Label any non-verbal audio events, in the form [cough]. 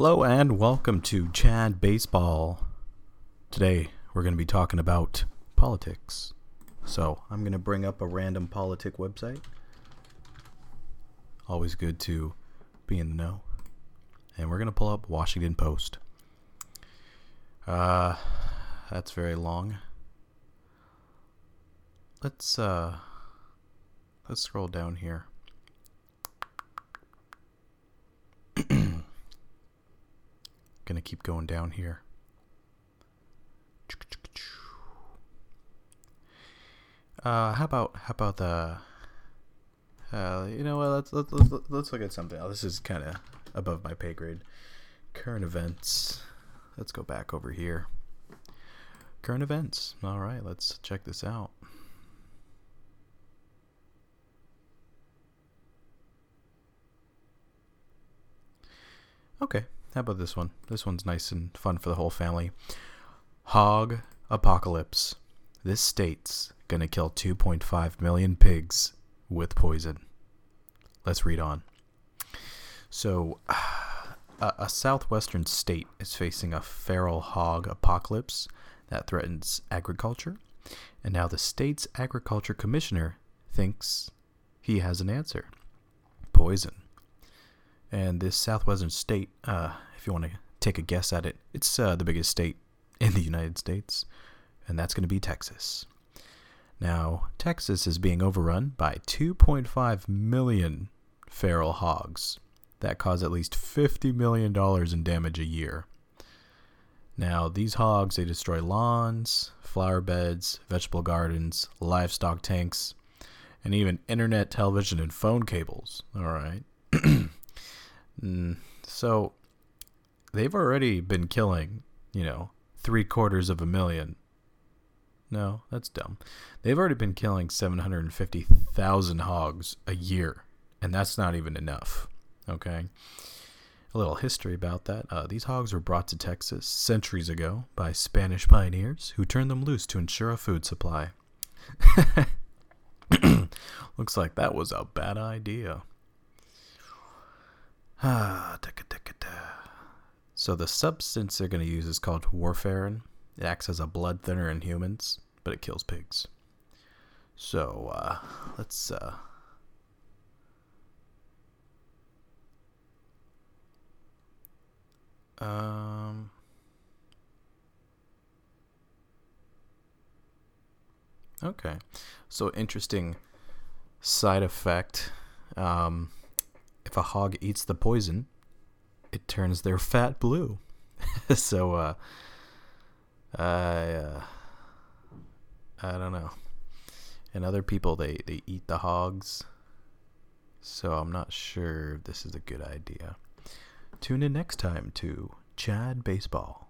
Hello and welcome to Chad Baseball. Today we're going to be talking about politics. So I'm going to bring up a random politic website. Always good to be in the know. And we're going to pull up Washington Post. Uh, that's very long. Let's uh, let's scroll down here. Gonna keep going down here. Uh, how about how about the? Uh, you know what? Let's let's let's, let's look at something. else. This is kind of above my pay grade. Current events. Let's go back over here. Current events. All right, let's check this out. Okay, how about this one? This one's nice and fun for the whole family. Hog apocalypse. This state's gonna kill 2.5 million pigs with poison. Let's read on. So, [sighs] a, a southwestern state is facing a feral hog apocalypse that threatens agriculture, and now the state's agriculture commissioner thinks he has an answer poison. And this southwestern state, uh, if you want to take a guess at it, it's uh, the biggest state [laughs] in the United States, and that's going to be Texas. Now, Texas is being overrun by 2.5 million feral hogs that cause at least $50 million in damage a year. Now, these hogs, they destroy lawns, flower beds, vegetable gardens, livestock tanks, and even internet, television, and phone cables. All right. Mm, so they've already been killing, you know, three quarters of a million. No, that's dumb. They've already been killing 750,000 hogs a year, and that's not even enough. Okay. A little history about that. Uh, these hogs were brought to Texas centuries ago by Spanish pioneers who turned them loose to ensure a food supply. [coughs] [coughs] Looks like that was a bad idea. Ah, so the substance they're going to use is called warfarin. It acts as a blood thinner in humans, but it kills pigs. So uh, let's uh, um. Okay, so interesting side effect. Um, if a hog eats the poison, it turns their fat blue. [laughs] so, uh, I, uh, I don't know. And other people, they, they eat the hogs. So I'm not sure if this is a good idea. Tune in next time to Chad Baseball.